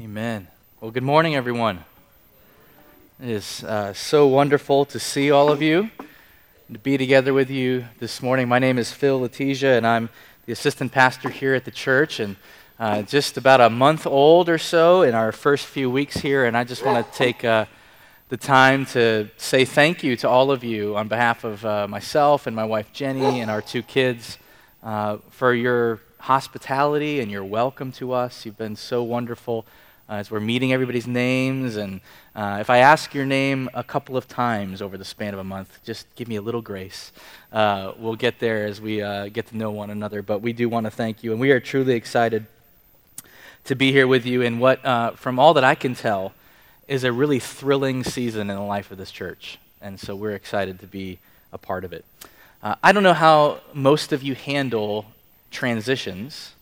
Amen. Well, good morning, everyone. It is uh, so wonderful to see all of you, to be together with you this morning. My name is Phil Letizia, and I'm the assistant pastor here at the church, and uh, just about a month old or so in our first few weeks here. And I just want to take uh, the time to say thank you to all of you on behalf of uh, myself and my wife Jenny and our two kids uh, for your hospitality and your welcome to us. You've been so wonderful uh, as we're meeting everybody's names. And uh, if I ask your name a couple of times over the span of a month, just give me a little grace. Uh, we'll get there as we uh, get to know one another. But we do want to thank you, and we are truly excited to be here with you in what, uh, from all that I can tell, is a really thrilling season in the life of this church. And so we're excited to be a part of it. Uh, I don't know how most of you handle transitions,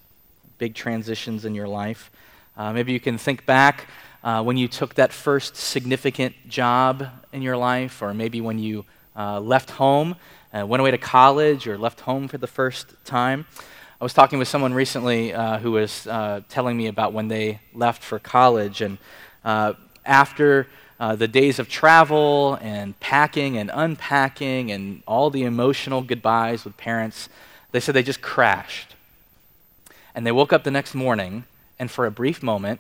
big transitions in your life. Uh, maybe you can think back uh, when you took that first significant job in your life, or maybe when you uh, left home, uh, went away to college, or left home for the first time. I was talking with someone recently uh, who was uh, telling me about when they left for college, and after the days of travel and packing and unpacking and all the emotional goodbyes with parents, they said they just crashed. And they woke up the next morning and for a brief moment,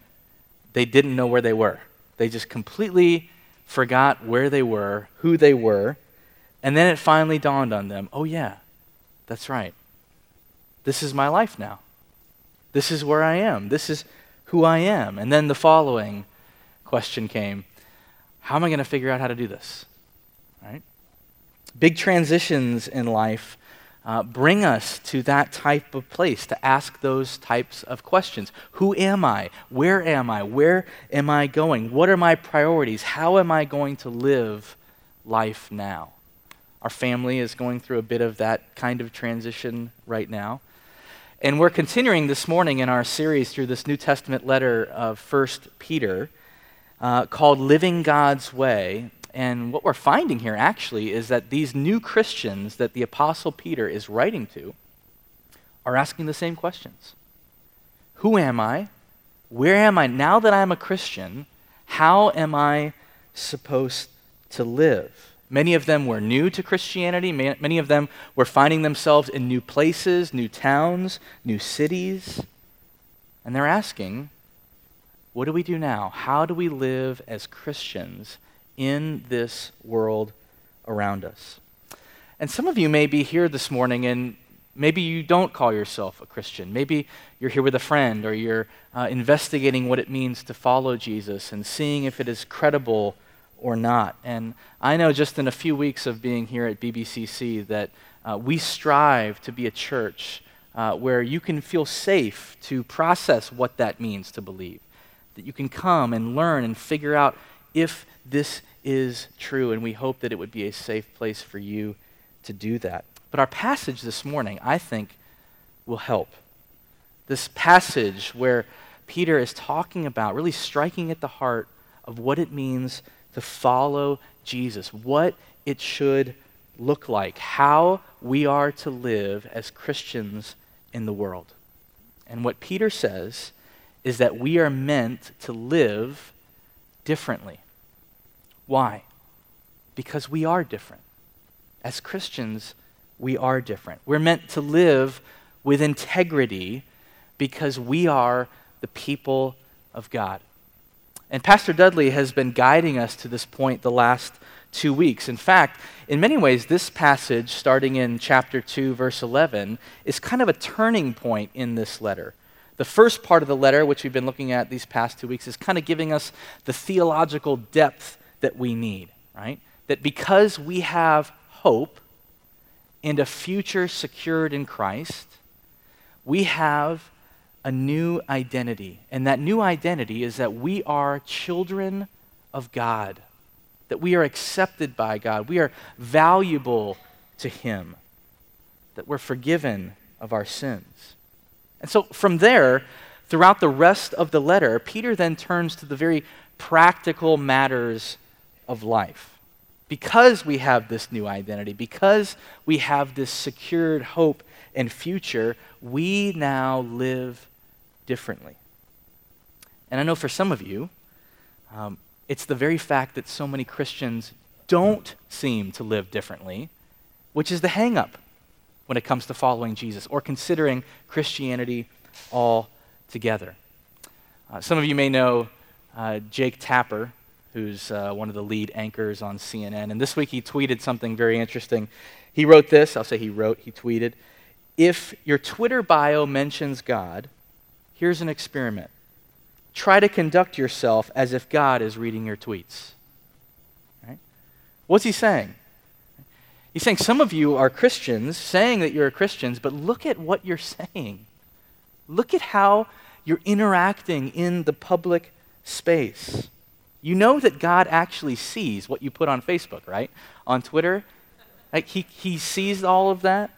they didn't know where they were. They just completely forgot where they were, who they were, and then it finally dawned on them oh, yeah, that's right. This is my life now. This is where I am. This is who I am. And then the following question came How am I going to figure out how to do this? Right? Big transitions in life uh, bring us to that type of place to ask those types of questions. Who am I? Where am I? Where am I going? What are my priorities? How am I going to live life now? Our family is going through a bit of that kind of transition right now. And we're continuing this morning in our series through this New Testament letter of 1 Peter uh, called Living God's Way. And what we're finding here actually is that these new Christians that the Apostle Peter is writing to are asking the same questions Who am I? Where am I? Now that I'm a Christian, how am I supposed to live? Many of them were new to Christianity. Many of them were finding themselves in new places, new towns, new cities. And they're asking, what do we do now? How do we live as Christians in this world around us. And some of you may be here this morning and maybe you don't call yourself a Christian. Maybe you're here with a friend or you're uh, investigating what it means to follow Jesus and seeing if it is credible or not. And I know just in a few weeks of being here at BBCC that uh, we strive to be a church uh, where you can feel safe to process what that means to believe. That you can come and learn and figure out if this is true, and we hope that it would be a safe place for you to do that. But our passage this morning, I think, will help. This passage where Peter is talking about, really striking at the heart of what it means to follow Jesus, what it should look like, how we are to live as Christians in the world. And what Peter says is that we are meant to live differently. Why? Because we are different. As Christians, we are different. We're meant to live with integrity because we are the people of God. And Pastor Dudley has been guiding us to this point the last two weeks. In fact, in many ways, this passage, starting in chapter 2, verse 11, is kind of a turning point in this letter. The first part of the letter, which we've been looking at these past two weeks, is kind of giving us the theological depth that we need, right? That because we have hope and a future secured in Christ, we have a new identity. And that new identity is that we are children of God, that we are accepted by God, we are valuable to Him, that we're forgiven of our sins. And so from there, throughout the rest of the letter, Peter then turns to the very practical matters of life. Because we have this new identity, because we have this secured hope and future, we now live differently. And I know for some of you, um, it's the very fact that so many Christians don't seem to live differently, which is the hangup when it comes to following Jesus or considering Christianity altogether. Uh, some of you may know uh, Jake Tapper, who's uh, one of the lead anchors on CNN. And this week he tweeted something very interesting. He wrote this I'll say he wrote, he tweeted If your Twitter bio mentions God, here's an experiment. Try to conduct yourself as if God is reading your tweets. Right? What's he saying? He's saying some of you are Christians, saying that you're Christians, but look at what you're saying. Look at how you're interacting in the public space. You know that God actually sees what you put on Facebook, right? On Twitter. Like he, he sees all of that.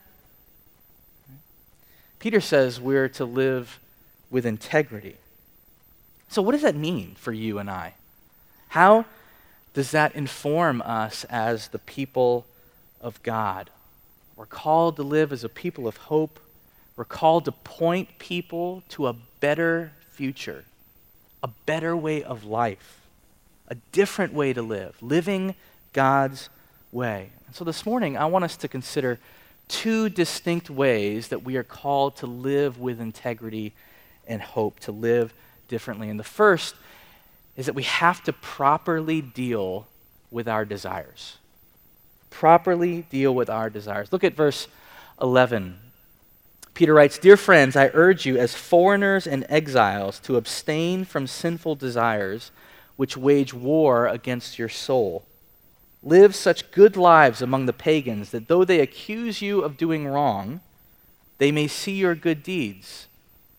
Peter says we're to live with integrity. So, what does that mean for you and I? How does that inform us as the people of God? We're called to live as a people of hope. We're called to point people to a better future, a better way of life a different way to live, living God's way. And so this morning, I want us to consider two distinct ways that we are called to live with integrity and hope, to live differently. And the first is that we have to properly deal with our desires. Properly deal with our desires. Look at verse 11. Peter writes Dear friends, I urge you as foreigners and exiles to abstain from sinful desires which wage war against your soul. Live such good lives among the pagans that though they accuse you of doing wrong, they may see your good deeds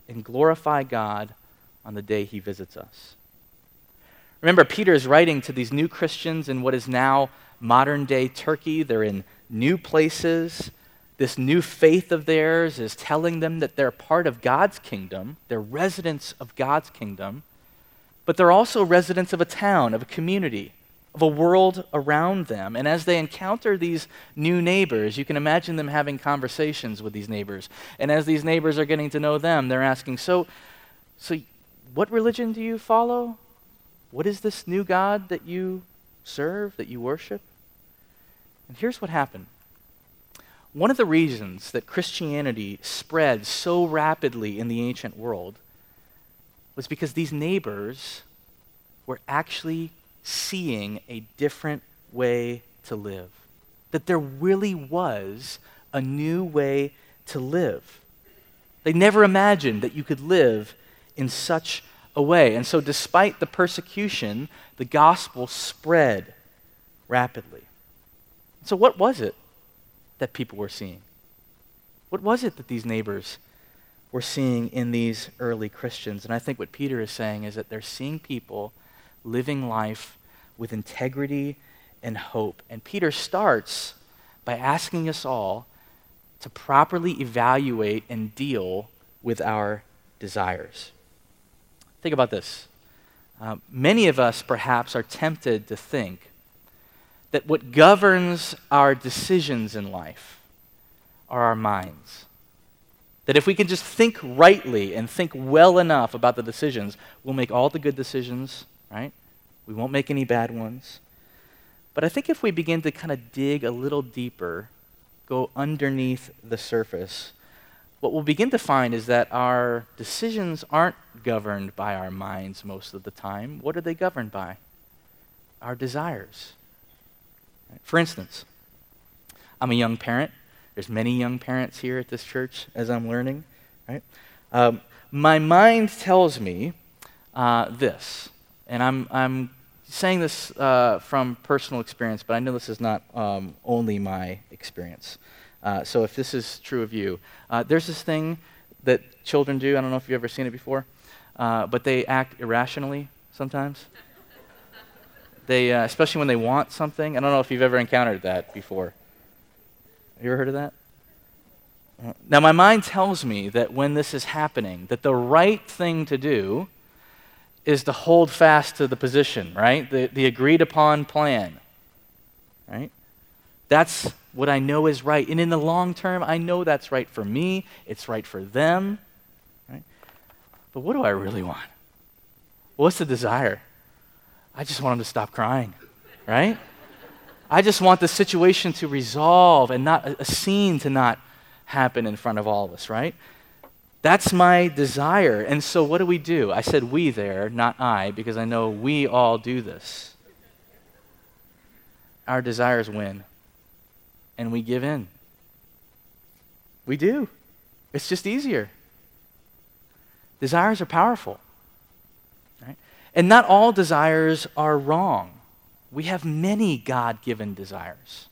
and glorify God on the day he visits us. Remember, Peter is writing to these new Christians in what is now modern day Turkey. They're in new places. This new faith of theirs is telling them that they're part of God's kingdom, they're residents of God's kingdom but they're also residents of a town, of a community, of a world around them. And as they encounter these new neighbors, you can imagine them having conversations with these neighbors. And as these neighbors are getting to know them, they're asking, So, so what religion do you follow? What is this new God that you serve, that you worship? And here's what happened. One of the reasons that Christianity spread so rapidly in the ancient world was because these neighbors were actually seeing a different way to live. That there really was a new way to live. They never imagined that you could live in such a way. And so, despite the persecution, the gospel spread rapidly. So, what was it that people were seeing? What was it that these neighbors we're seeing in these early Christians. And I think what Peter is saying is that they're seeing people living life with integrity and hope. And Peter starts by asking us all to properly evaluate and deal with our desires. Think about this. Uh, many of us perhaps are tempted to think that what governs our decisions in life are our minds. That if we can just think rightly and think well enough about the decisions, we'll make all the good decisions, right? We won't make any bad ones. But I think if we begin to kind of dig a little deeper, go underneath the surface, what we'll begin to find is that our decisions aren't governed by our minds most of the time. What are they governed by? Our desires. For instance, I'm a young parent. There's many young parents here at this church, as I'm learning, right? Um, my mind tells me uh, this, and I'm, I'm saying this uh, from personal experience, but I know this is not um, only my experience. Uh, so if this is true of you, uh, there's this thing that children do. I don't know if you've ever seen it before, uh, but they act irrationally sometimes. They, uh, especially when they want something. I don't know if you've ever encountered that before. Have you ever heard of that? Now, my mind tells me that when this is happening, that the right thing to do is to hold fast to the position, right? The, the agreed upon plan, right? That's what I know is right. And in the long term, I know that's right for me, it's right for them, right? But what do I really want? What's the desire? I just want them to stop crying, right? I just want the situation to resolve and not a scene to not happen in front of all of us, right? That's my desire. And so what do we do? I said we there, not I, because I know we all do this. Our desires win, and we give in. We do. It's just easier. Desires are powerful. And not all desires are wrong. We have many God given desires.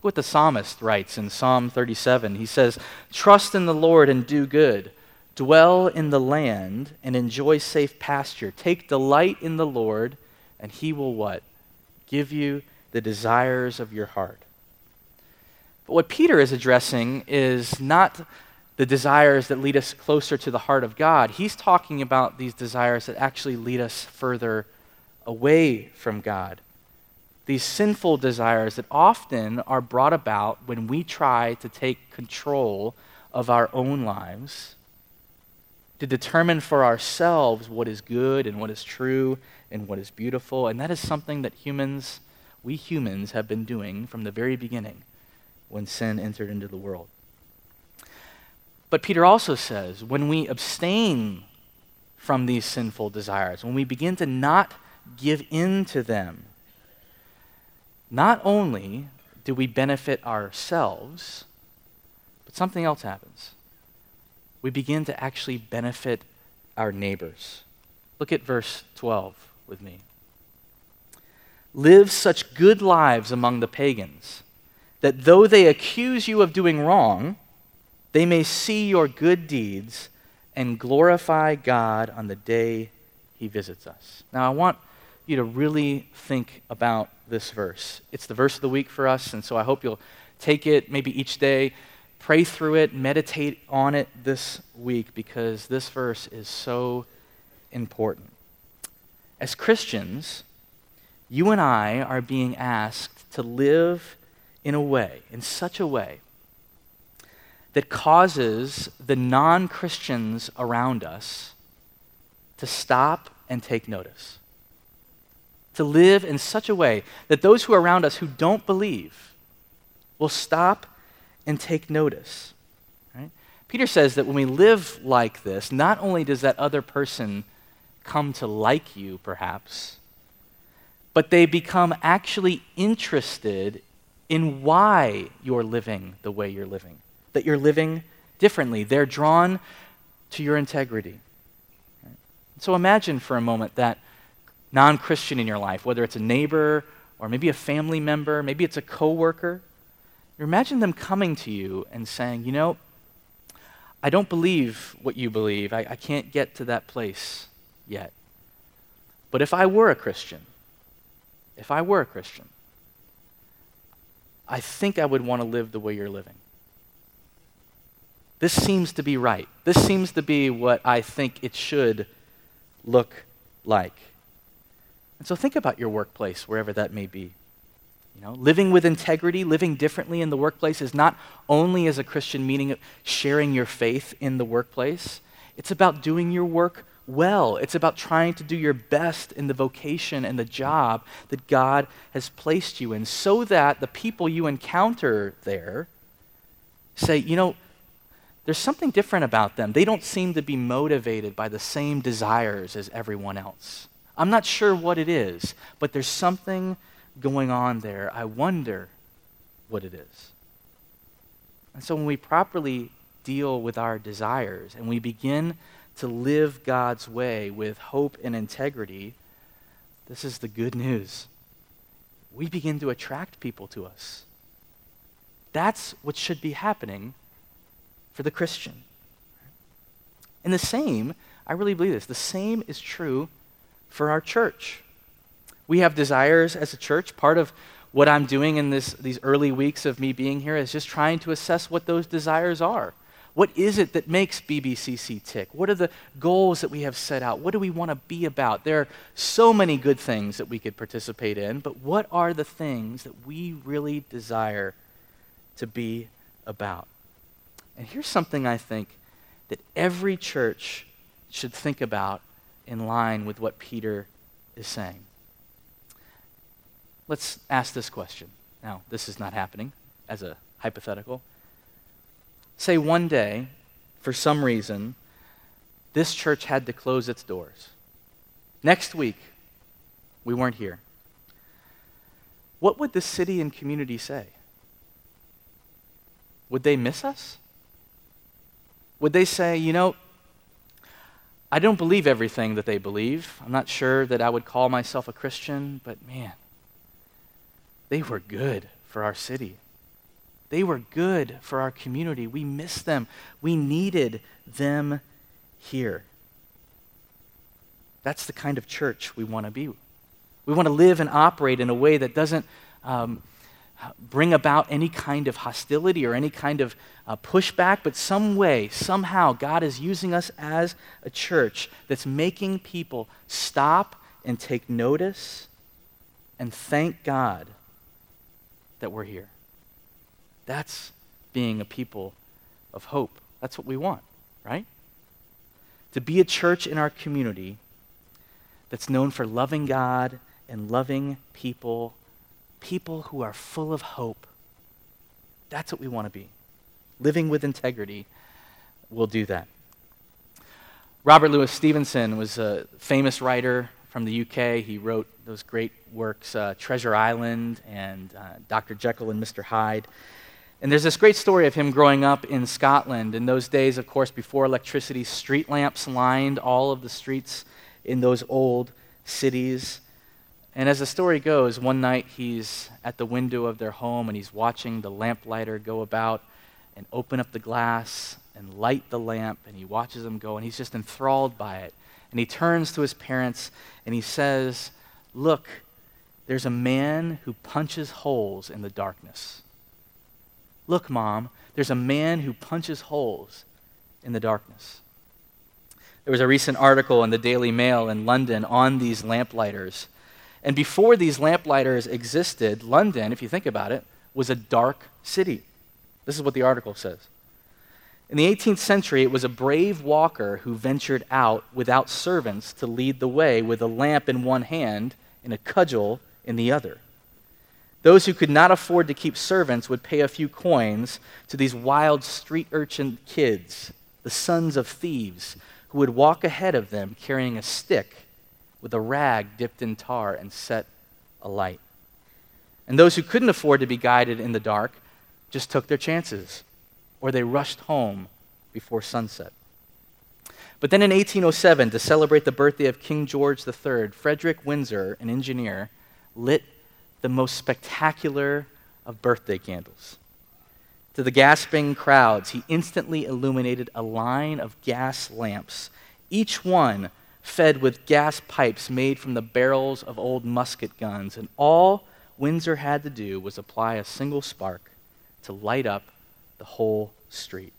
What the psalmist writes in Psalm 37 he says, Trust in the Lord and do good. Dwell in the land and enjoy safe pasture. Take delight in the Lord, and he will what? Give you the desires of your heart. But what Peter is addressing is not the desires that lead us closer to the heart of God. He's talking about these desires that actually lead us further away from God. These sinful desires that often are brought about when we try to take control of our own lives, to determine for ourselves what is good and what is true and what is beautiful. And that is something that humans, we humans, have been doing from the very beginning when sin entered into the world. But Peter also says when we abstain from these sinful desires, when we begin to not give in to them, not only do we benefit ourselves, but something else happens. We begin to actually benefit our neighbors. Look at verse 12 with me. Live such good lives among the pagans that though they accuse you of doing wrong, they may see your good deeds and glorify God on the day he visits us. Now, I want you to really think about this verse. It's the verse of the week for us, and so I hope you'll take it maybe each day, pray through it, meditate on it this week, because this verse is so important. As Christians, you and I are being asked to live in a way, in such a way, that causes the non Christians around us to stop and take notice. To live in such a way that those who are around us who don't believe will stop and take notice. Right? Peter says that when we live like this, not only does that other person come to like you, perhaps, but they become actually interested in why you're living the way you're living that you're living differently. They're drawn to your integrity. So imagine for a moment that non Christian in your life, whether it's a neighbor or maybe a family member, maybe it's a coworker. Imagine them coming to you and saying, You know, I don't believe what you believe. I, I can't get to that place yet. But if I were a Christian, if I were a Christian, I think I would want to live the way you're living. This seems to be right. This seems to be what I think it should look like. And so think about your workplace, wherever that may be. You know, living with integrity, living differently in the workplace is not only as a Christian meaning sharing your faith in the workplace. It's about doing your work well. It's about trying to do your best in the vocation and the job that God has placed you in so that the people you encounter there say, you know, there's something different about them. They don't seem to be motivated by the same desires as everyone else. I'm not sure what it is, but there's something going on there. I wonder what it is. And so when we properly deal with our desires and we begin to live God's way with hope and integrity, this is the good news. We begin to attract people to us. That's what should be happening for the Christian. And the same, I really believe this, the same is true for our church. We have desires as a church. Part of what I'm doing in this, these early weeks of me being here is just trying to assess what those desires are. What is it that makes BBCC tick? What are the goals that we have set out? What do we want to be about? There are so many good things that we could participate in, but what are the things that we really desire to be about? And here's something I think that every church should think about in line with what Peter is saying. Let's ask this question. Now, this is not happening as a hypothetical. Say one day, for some reason, this church had to close its doors. Next week, we weren't here. What would the city and community say? Would they miss us? Would they say, you know, I don't believe everything that they believe. I'm not sure that I would call myself a Christian, but man, they were good for our city. They were good for our community. We miss them. We needed them here. That's the kind of church we want to be. We want to live and operate in a way that doesn't um, bring about any kind of hostility or any kind of uh, pushback, but some way, somehow, God is using us as a church that's making people stop and take notice and thank God that we're here. That's being a people of hope. That's what we want, right? To be a church in our community that's known for loving God and loving people people who are full of hope. That's what we want to be. Living with integrity will do that. Robert Louis Stevenson was a famous writer from the UK. He wrote those great works, uh, Treasure Island and uh, Dr. Jekyll and Mr. Hyde. And there's this great story of him growing up in Scotland. In those days, of course, before electricity, street lamps lined all of the streets in those old cities. And as the story goes, one night he's at the window of their home and he's watching the lamplighter go about and open up the glass and light the lamp, and he watches them go, and he's just enthralled by it. And he turns to his parents and he says, Look, there's a man who punches holes in the darkness. Look, Mom, there's a man who punches holes in the darkness. There was a recent article in the Daily Mail in London on these lamplighters and before these lamplighters existed, London, if you think about it, was a dark city. This is what the article says. In the 18th century, it was a brave walker who ventured out without servants to lead the way with a lamp in one hand and a cudgel in the other. Those who could not afford to keep servants would pay a few coins to these wild street urchin kids, the sons of thieves, who would walk ahead of them carrying a stick with a rag dipped in tar and set alight. And those who couldn't afford to be guided in the dark just took their chances, or they rushed home before sunset. But then in 1807, to celebrate the birthday of King George III, Frederick Winsor, an engineer, lit the most spectacular of birthday candles. To the gasping crowds, he instantly illuminated a line of gas lamps, each one fed with gas pipes made from the barrels of old musket guns, and all Winsor had to do was apply a single spark to light up the whole street.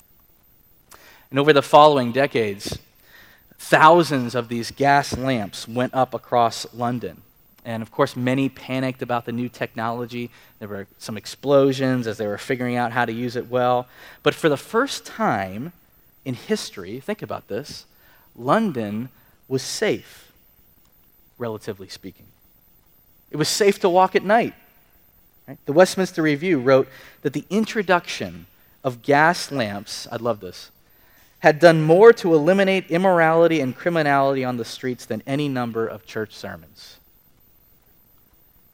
And over the following decades, thousands of these gas lamps went up across London. And of course, many panicked about the new technology. There were some explosions as they were figuring out how to use it well. But for the first time in history, think about this London was safe, relatively speaking. It was safe to walk at night. Right? The Westminster Review wrote that the introduction of gas lamps, I love this, had done more to eliminate immorality and criminality on the streets than any number of church sermons.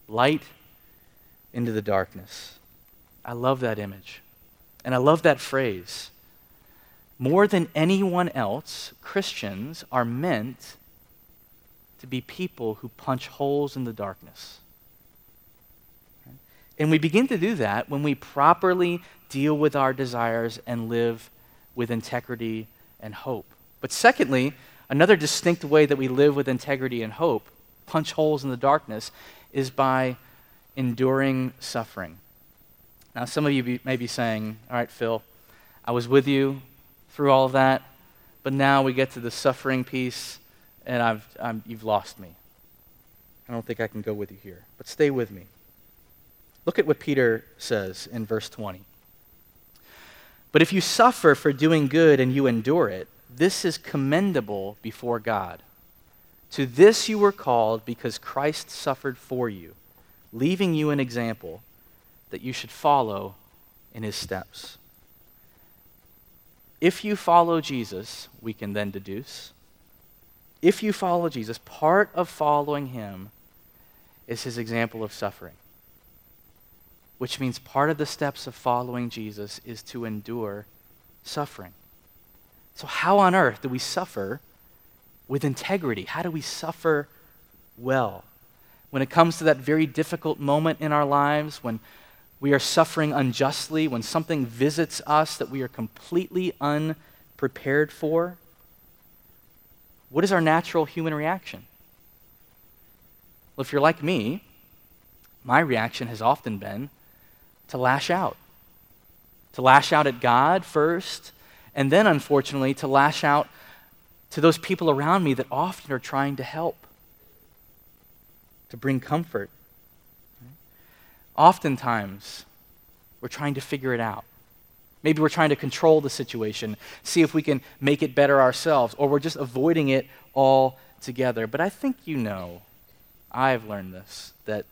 Light into the darkness. I love that image. And I love that phrase. More than anyone else, Christians are meant to be people who punch holes in the darkness. And we begin to do that when we properly deal with our desires and live with integrity and hope. But secondly, another distinct way that we live with integrity and hope, punch holes in the darkness, is by enduring suffering. Now, some of you may be saying, All right, Phil, I was with you through all of that, but now we get to the suffering piece, and I've, I'm, you've lost me. I don't think I can go with you here, but stay with me. Look at what Peter says in verse 20. But if you suffer for doing good and you endure it, this is commendable before God. To this you were called because Christ suffered for you, leaving you an example that you should follow in his steps. If you follow Jesus, we can then deduce, if you follow Jesus, part of following him is his example of suffering. Which means part of the steps of following Jesus is to endure suffering. So, how on earth do we suffer with integrity? How do we suffer well? When it comes to that very difficult moment in our lives, when we are suffering unjustly, when something visits us that we are completely unprepared for, what is our natural human reaction? Well, if you're like me, my reaction has often been to lash out. To lash out at God first, and then, unfortunately, to lash out to those people around me that often are trying to help, to bring comfort. Oftentimes, we're trying to figure it out. Maybe we're trying to control the situation, see if we can make it better ourselves, or we're just avoiding it all together. But I think you know, I've learned this, that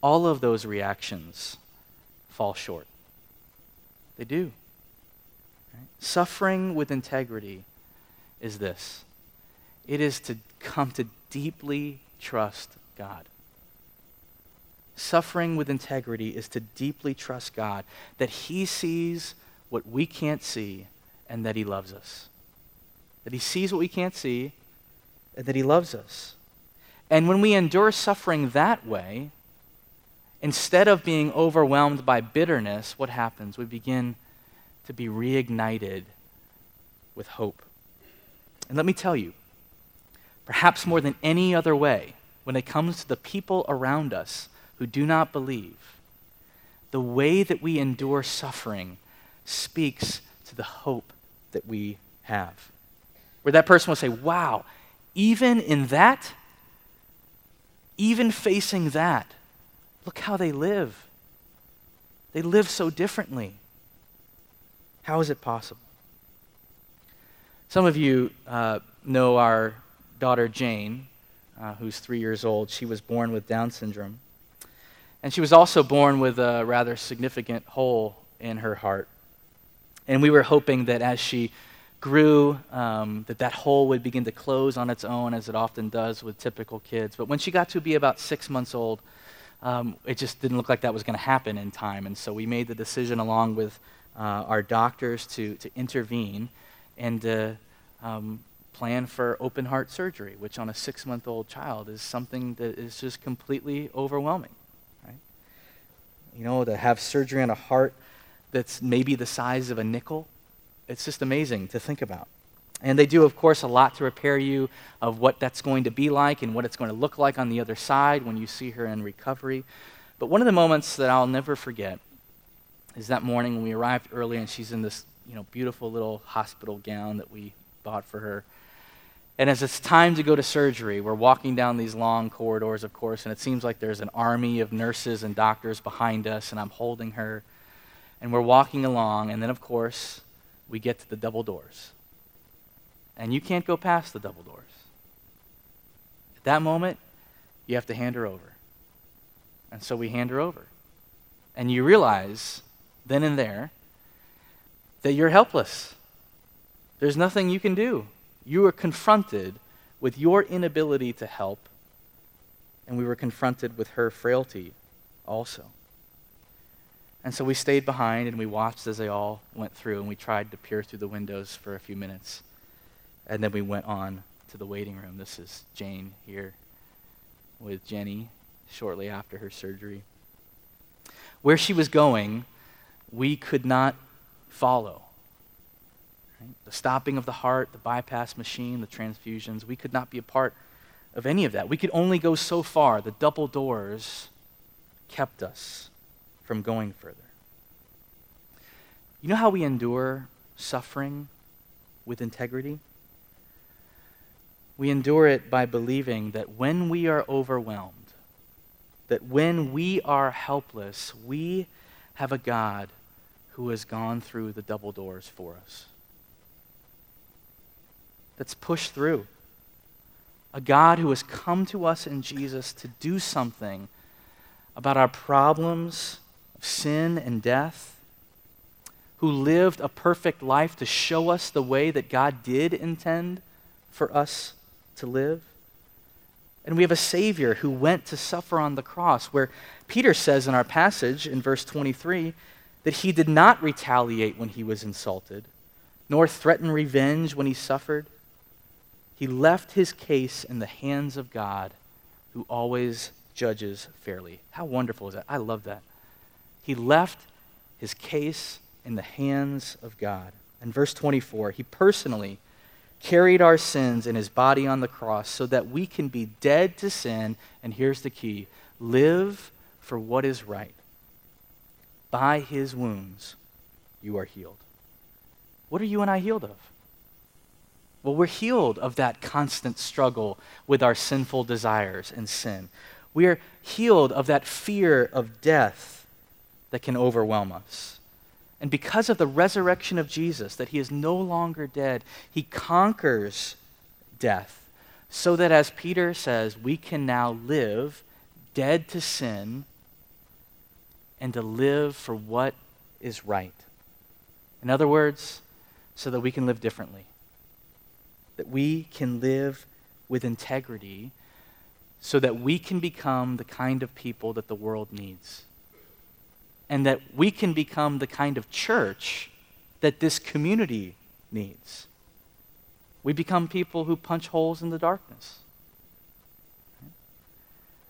all of those reactions fall short. They do. Right? Suffering with integrity is this it is to come to deeply trust God. Suffering with integrity is to deeply trust God that He sees what we can't see and that He loves us. That He sees what we can't see and that He loves us. And when we endure suffering that way, instead of being overwhelmed by bitterness, what happens? We begin to be reignited with hope. And let me tell you, perhaps more than any other way, when it comes to the people around us who do not believe, the way that we endure suffering speaks to the hope that we have. Where that person will say, Wow, even in that, even facing that, look how they live. They live so differently. How is it possible? Some of you uh, know our daughter Jane, uh, who's three years old. She was born with Down syndrome. And she was also born with a rather significant hole in her heart. And we were hoping that as she grew, um, that that hole would begin to close on its own, as it often does with typical kids. But when she got to be about six months old, um, it just didn't look like that was going to happen in time. And so we made the decision, along with uh, our doctors, to, to intervene and uh, um, plan for open heart surgery, which on a six month old child is something that is just completely overwhelming. You know, to have surgery on a heart that's maybe the size of a nickel. It's just amazing to think about. And they do, of course, a lot to prepare you of what that's going to be like and what it's going to look like on the other side when you see her in recovery. But one of the moments that I'll never forget is that morning when we arrived early and she's in this you know, beautiful little hospital gown that we bought for her. And as it's time to go to surgery, we're walking down these long corridors, of course, and it seems like there's an army of nurses and doctors behind us, and I'm holding her and we're walking along, and then, of course, we get to the double doors. And you can't go past the double doors. At that moment, you have to hand her over. And so we hand her over. And you realize then and there that you're helpless. There's nothing you can do. You were confronted with your inability to help, and we were confronted with her frailty also. And so we stayed behind and we watched as they all went through and we tried to peer through the windows for a few minutes. And then we went on to the waiting room. This is Jane here with Jenny shortly after her surgery. Where she was going, we could not follow. Right? The stopping of the heart, the bypass machine, the transfusions, we could not be a part of any of that. We could only go so far. The double doors kept us from going further. You know how we endure suffering with integrity? We endure it by believing that when we are overwhelmed, that when we are helpless, we have a God who has gone through the double doors for us. That's pushed through. a God who has come to us in Jesus to do something about our problems of sin and death, who lived a perfect life to show us the way that God did intend for us to live. And we have a Savior who went to suffer on the cross, where Peter says in our passage in verse 23 that he did not retaliate when he was insulted, nor threaten revenge when he suffered. He left his case in the hands of God, who always judges fairly. How wonderful is that? I love that. He left his case in the hands of God. In verse 24, he personally carried our sins in his body on the cross so that we can be dead to sin, and here's the key live for what is right. By his wounds, you are healed. What are you and I healed of? Well, we're healed of that constant struggle with our sinful desires and sin. We are healed of that fear of death that can overwhelm us. And because of the resurrection of Jesus, that he is no longer dead, he conquers death. So that, as Peter says, we can now live dead to sin and to live for what is right. In other words, so that we can live differently. That we can live with integrity so that we can become the kind of people that the world needs and that we can become the kind of church that this community needs. We become people who punch holes in the darkness.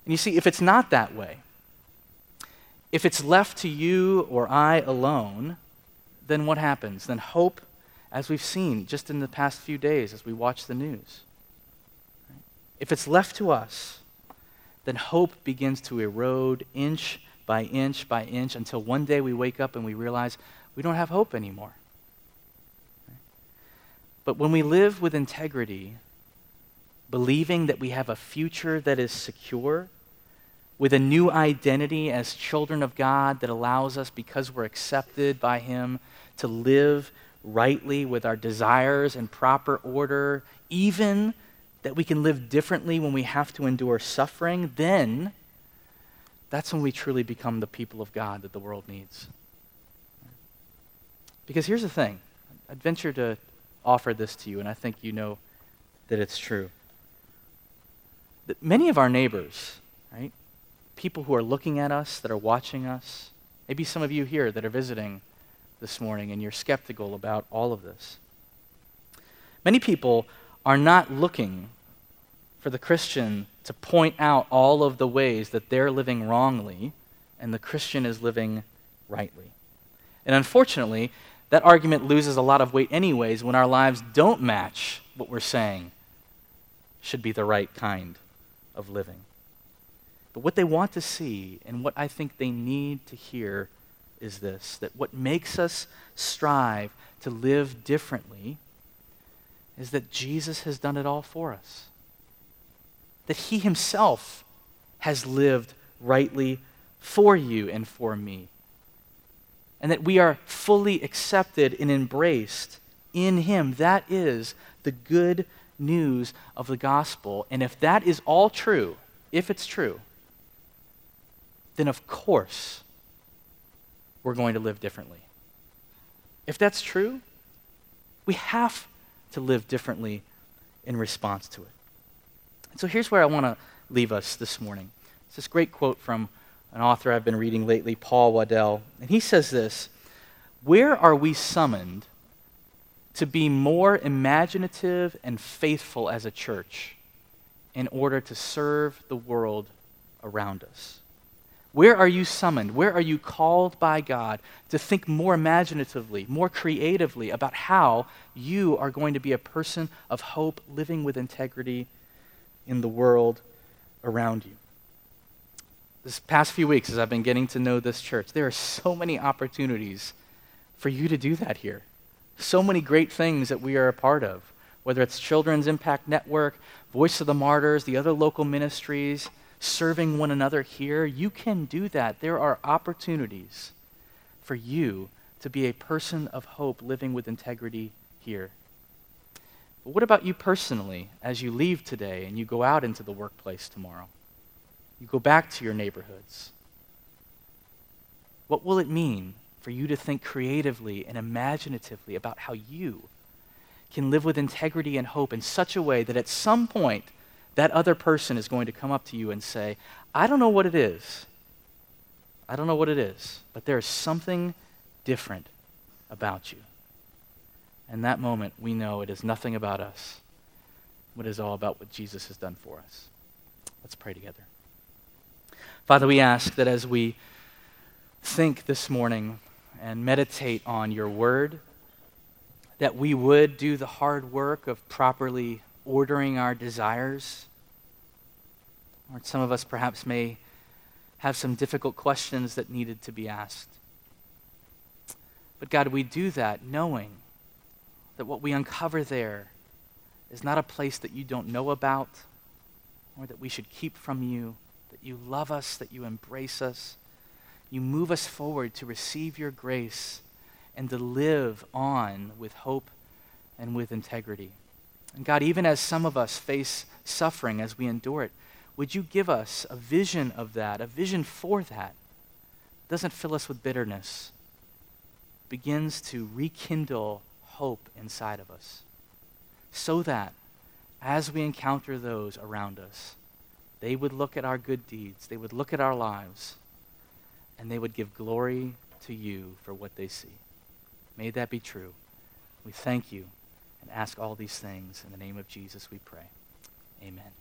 And you see, if it's not that way, if it's left to you or I alone, then what happens? Then hope, as we've seen just in the past few days as we watch the news, if it's left to us, then hope begins to erode inch by inch by inch until one day we wake up and we realize we don't have hope anymore. But when we live with integrity, believing that we have a future that is secure, with a new identity as children of God that allows us, because we're accepted by Him, to live rightly with our desires in proper order, even that we can live differently when we have to endure suffering, then that's when we truly become the people of God that the world needs. Because here's the thing I'd venture to offer this to you, and I think you know that it's true. That many of our neighbors, right, people who are looking at us, that are watching us, maybe some of you here that are visiting this morning and you're skeptical about all of this. Many people are not looking for the Christian to point out all of the ways that they're living wrongly and the Christian is living rightly. And unfortunately, that argument loses a lot of weight, anyways, when our lives don't match what we're saying should be the right kind of living. But what they want to see, and what I think they need to hear, is this that what makes us strive to live differently is that Jesus has done it all for us that he himself has lived rightly for you and for me. And that we are fully accepted and embraced in him. That is the good news of the gospel. And if that is all true, if it's true, then of course we're going to live differently. If that's true, we have to live differently in response to it. And so here's where I want to leave us this morning. It's this great quote from an author I've been reading lately, Paul Wadell, And he says this Where are we summoned to be more imaginative and faithful as a church in order to serve the world around us? Where are you summoned? Where are you called by God to think more imaginatively, more creatively about how you are going to be a person of hope, living with integrity in the world around you. This past few weeks, as I've been getting to know this church, there are so many opportunities for you to do that here. So many great things that we are a part of, whether it's Children's Impact Network, Voice of the Martyrs, the other local ministries, serving one another here. You can do that. There are opportunities for you to be a person of hope living with integrity here. But what about you personally as you leave today and you go out into the workplace tomorrow? You go back to your neighborhoods. What will it mean for you to think creatively and imaginatively about how you can live with integrity and hope in such a way that at some point that other person is going to come up to you and say, I don't know what it is. I don't know what it is, but there is something different about you. And that moment, we know it is nothing about us, but it is all about what Jesus has done for us. Let's pray together. Father, we ask that as we think this morning and meditate on your word, that we would do the hard work of properly ordering our desires. Or some of us perhaps may have some difficult questions that needed to be asked. But God, we do that knowing that what we uncover there is not a place that you don't know about or that we should keep from you, that you love us, that you embrace us. You move us forward to receive your grace and to live on with hope and with integrity. And God, even as some of us face suffering as we endure it, would you give us a vision of that, a vision for that? Doesn't fill us with bitterness, begins to rekindle hope inside of us. So that as we encounter those around us, they would look at our good deeds, they would look at our lives, and they would give glory to you for what they see. May that be true. We thank you and ask all these things. In the name of Jesus, we pray. Amen.